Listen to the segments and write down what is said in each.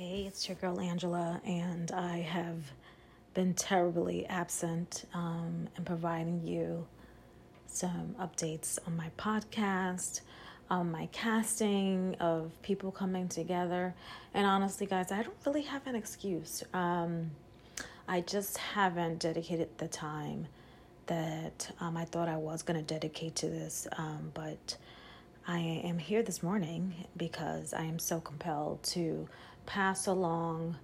Hey, it's your girl Angela, and I have been terribly absent um, in providing you some updates on my podcast, on my casting of people coming together. And honestly, guys, I don't really have an excuse. Um, I just haven't dedicated the time that um, I thought I was going to dedicate to this, um, but I am here this morning because I am so compelled to pass along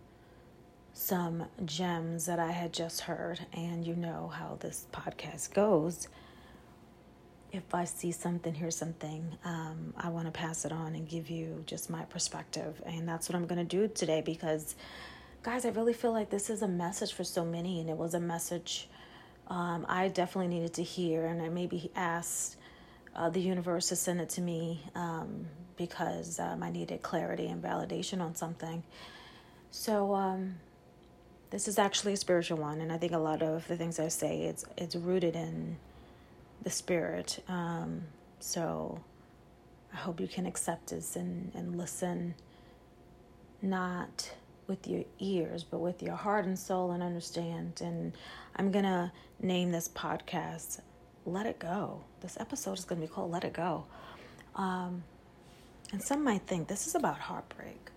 some gems that I had just heard. And you know how this podcast goes. If I see something, hear something, um, I want to pass it on and give you just my perspective. And that's what I'm going to do today because, guys, I really feel like this is a message for so many. And it was a message um, I definitely needed to hear. And I maybe asked uh, the universe to send it to me um, because um, I needed clarity and validation on something. So um, this is actually a spiritual one, and I think a lot of the things I say it's it's rooted in the spirit. Um, so I hope you can accept this and and listen, not with your ears, but with your heart and soul, and understand. And I'm gonna name this podcast let it go. This episode is going to be called Let It Go. Um, and some might think this is about heartbreak,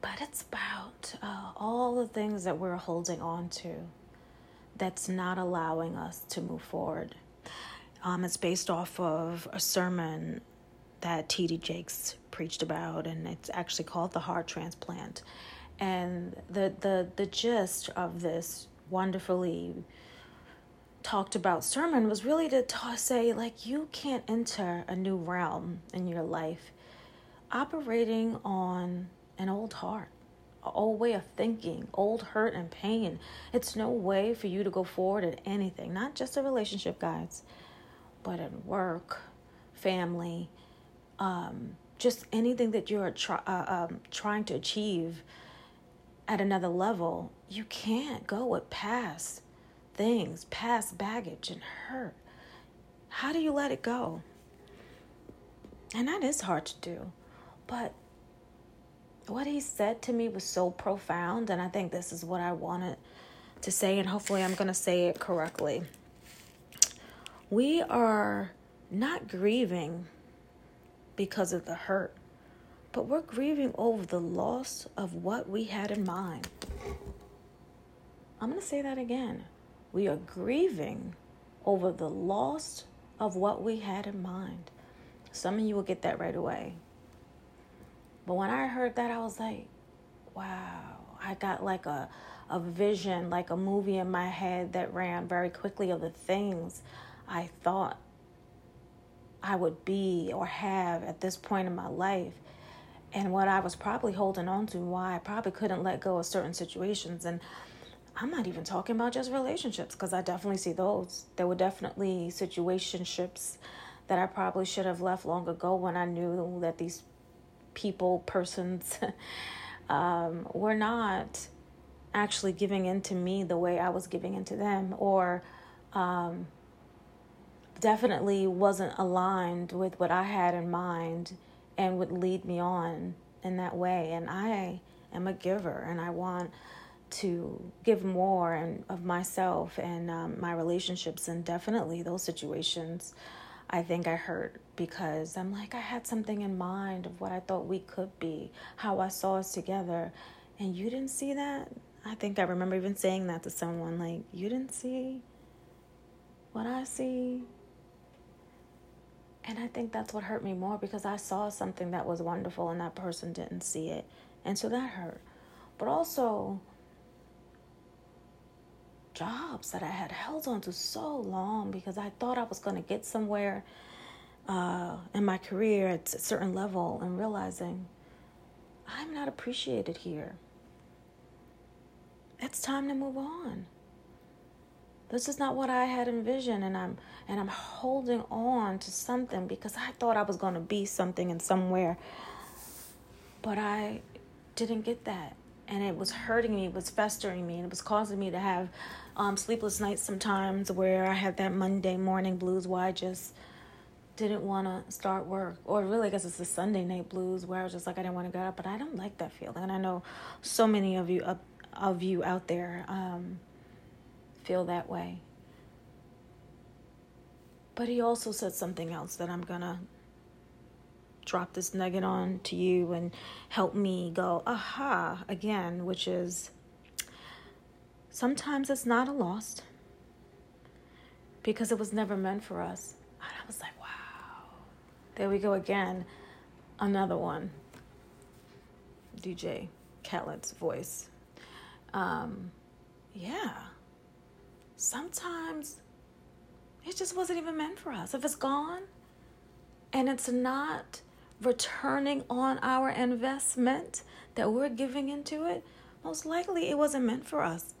but it's about uh, all the things that we're holding on to that's not allowing us to move forward. Um, it's based off of a sermon that T.D. Jakes preached about, and it's actually called The Heart Transplant. And the, the, the gist of this wonderfully talked about sermon was really to say like you can't enter a new realm in your life operating on an old heart an old way of thinking old hurt and pain. It's no way for you to go forward in anything not just a relationship guys but in work family um, just anything that you're try, uh, um, trying to achieve at another level. You can't go with past things, past baggage and hurt. How do you let it go? And that is hard to do. But what he said to me was so profound, and I think this is what I wanted to say, and hopefully I'm going to say it correctly. We are not grieving because of the hurt, but we're grieving over the loss of what we had in mind. I'm going to say that again. We are grieving over the loss of what we had in mind. Some of you will get that right away. But when I heard that, I was like, wow. I got like a, a vision, like a movie in my head that ran very quickly of the things I thought I would be or have at this point in my life. And what I was probably holding on to, why I probably couldn't let go of certain situations. And I'm not even talking about just relationships because I definitely see those. There were definitely situationships that I probably should have left long ago when I knew that these people, persons, um, were not actually giving into me the way I was giving into them, or um, definitely wasn't aligned with what I had in mind and would lead me on in that way. And I am a giver and I want to give more and of myself and um, my relationships. And definitely those situations i think i hurt because i'm like i had something in mind of what i thought we could be how i saw us together. And you didn't see that? I think i remember even saying that to someone like you didn't see what i see? And i think that's what hurt me more because i saw something that was wonderful and that person didn't see it. And so that hurt. But also jobs that I had held on to so long because I thought I was going to get somewhere uh, in my career at a certain level and realizing I'm not appreciated here. It's time to move on. This is not what I had envisioned and I'm and I'm holding on to something because I thought I was going to be something in somewhere. But I didn't get that and it was hurting me, it was festering me, and it was causing me to have um, sleepless nights sometimes where I had that Monday morning blues where I just didn't want to start work. Or really, I guess it's the Sunday night blues where I was just like, I didn't want to get up. But I don't like that feeling. And I know so many of you, of, of you out there um, feel that way. But he also said something else that I'm going to drop this nugget on to you and help me go, aha, again, which is sometimes it's not a loss because it was never meant for us. And I was like, wow. There we go again. Another one. DJ Khaled's voice. Um, yeah. Sometimes it just wasn't even meant for us. If it's gone and it's not returning on our investment that we're giving into it, most likely it wasn't meant for us.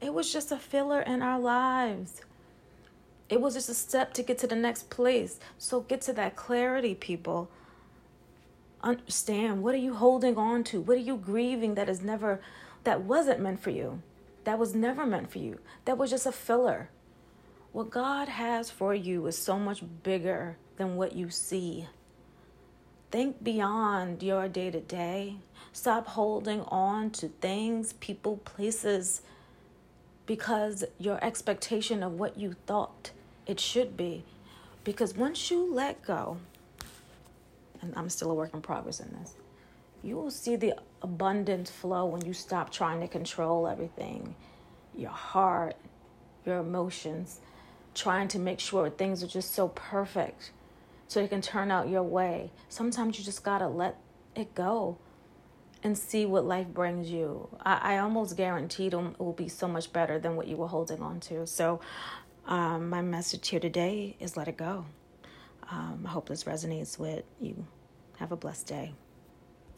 It was just a filler in our lives. It was just a step to get to the next place. So get to that clarity, people. Understand what are you holding on to? What are you grieving that is never that wasn't meant for you? That was never meant for you. That was just a filler. What God has for you is so much bigger than what you see. Think beyond your day to day. Stop holding on to things, people, places, because your expectation of what you thought it should be. Because once you let go, and I'm still a work in progress in this, you will see the abundant flow when you stop trying to control everything your heart, your emotions, trying to make sure things are just so perfect so it can turn out your way. Sometimes you just gotta let it go and see what life brings you. I, I almost guaranteed it will be so much better than what you were holding on to. So, um, my message here today is let it go. Um, I hope this resonates with you. Have a blessed day.